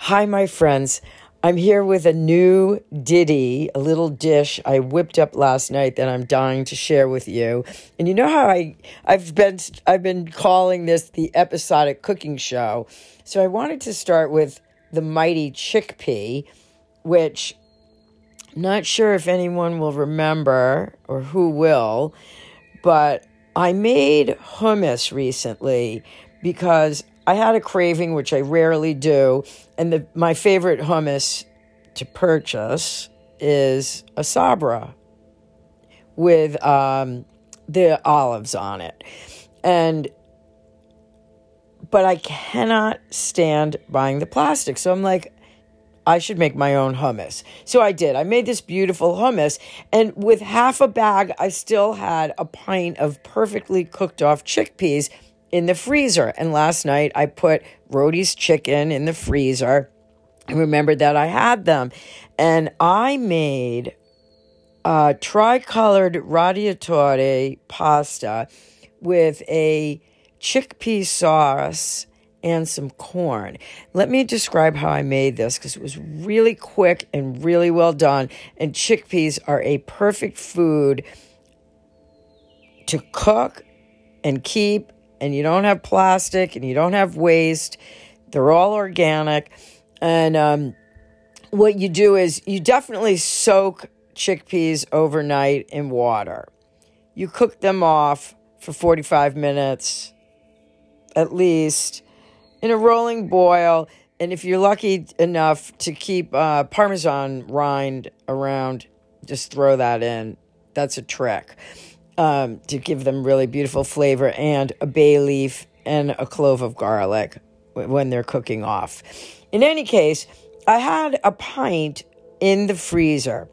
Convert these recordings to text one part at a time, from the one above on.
Hi, my friends. I'm here with a new ditty, a little dish I whipped up last night that I'm dying to share with you. And you know how I I've been I've been calling this the episodic cooking show. So I wanted to start with the mighty chickpea, which I'm not sure if anyone will remember or who will, but I made hummus recently because I had a craving, which I rarely do, and the, my favorite hummus to purchase is a Sabra with um, the olives on it, and but I cannot stand buying the plastic. So I'm like, I should make my own hummus. So I did. I made this beautiful hummus, and with half a bag, I still had a pint of perfectly cooked off chickpeas in the freezer. And last night I put Rhodey's chicken in the freezer. I remembered that I had them. And I made a tricolored radiatore pasta with a chickpea sauce and some corn. Let me describe how I made this because it was really quick and really well done. And chickpeas are a perfect food to cook and keep and you don't have plastic and you don't have waste. They're all organic. And um, what you do is you definitely soak chickpeas overnight in water. You cook them off for 45 minutes at least in a rolling boil. And if you're lucky enough to keep uh, Parmesan rind around, just throw that in. That's a trick um, to give them really beautiful flavor, and a bay leaf and a clove of garlic when they're cooking off. In any case, I had a pint in the freezer,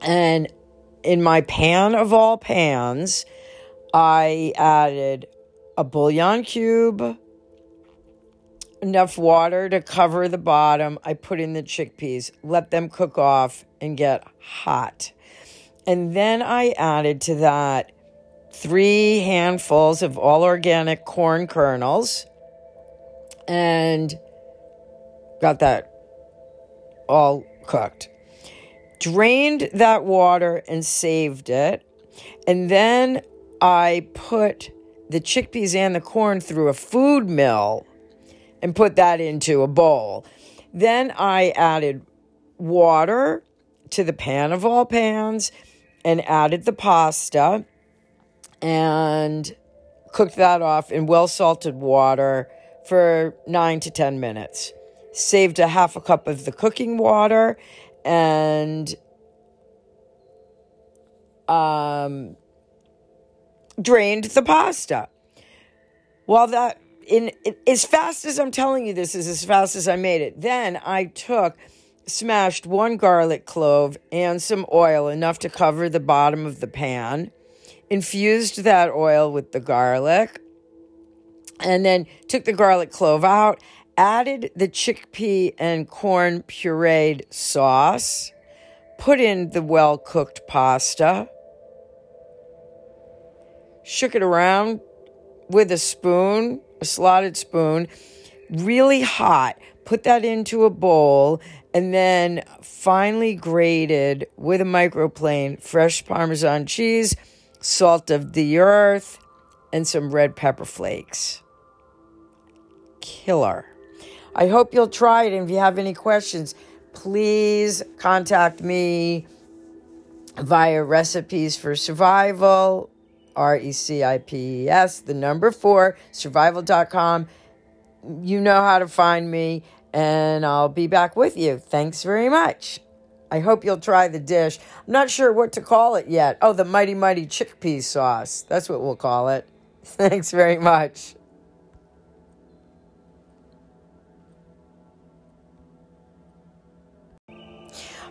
and in my pan of all pans, I added a bouillon cube, enough water to cover the bottom. I put in the chickpeas, let them cook off and get hot. And then I added to that three handfuls of all organic corn kernels and got that all cooked. Drained that water and saved it. And then I put the chickpeas and the corn through a food mill and put that into a bowl. Then I added water to the pan of all pans and added the pasta and cooked that off in well salted water for nine to 10 minutes. Saved a half a cup of the cooking water and um, drained the pasta. While that, in, in as fast as I'm telling you this is as fast as I made it, then I took smashed one garlic clove and some oil, enough to cover the bottom of the pan, infused that oil with the garlic, and then took the garlic clove out, added the chickpea and corn pureed sauce, put in the well cooked pasta, shook it around with a spoon, a slotted spoon, really hot. Put that into a bowl and then finely grated with a microplane fresh Parmesan cheese, salt of the earth, and some red pepper flakes. Killer. I hope you'll try it. And if you have any questions, please contact me via Recipes for Survival, R E C I P E S, the number four, survival.com. You know how to find me and I'll be back with you. Thanks very much. I hope you'll try the dish. I'm not sure what to call it yet. Oh, the Mighty Mighty Chickpea Sauce. That's what we'll call it. Thanks very much.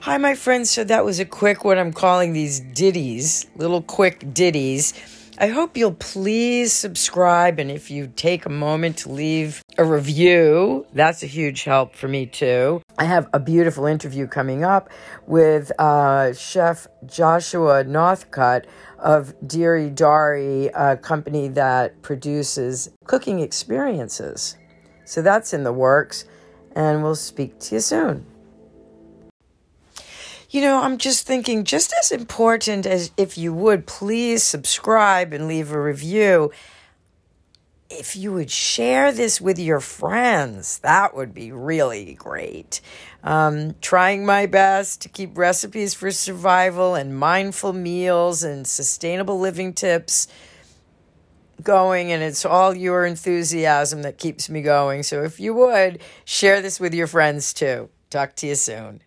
Hi, my friends. So that was a quick, what I'm calling these ditties, little quick ditties I hope you'll please subscribe. And if you take a moment to leave a review, that's a huge help for me too. I have a beautiful interview coming up with uh, Chef Joshua Northcutt of Deary Dari, a company that produces cooking experiences. So that's in the works. and we'll speak to you soon. You know, I'm just thinking, just as important as if you would please subscribe and leave a review, if you would share this with your friends, that would be really great. Um, trying my best to keep recipes for survival and mindful meals and sustainable living tips going, and it's all your enthusiasm that keeps me going. So if you would, share this with your friends too. Talk to you soon.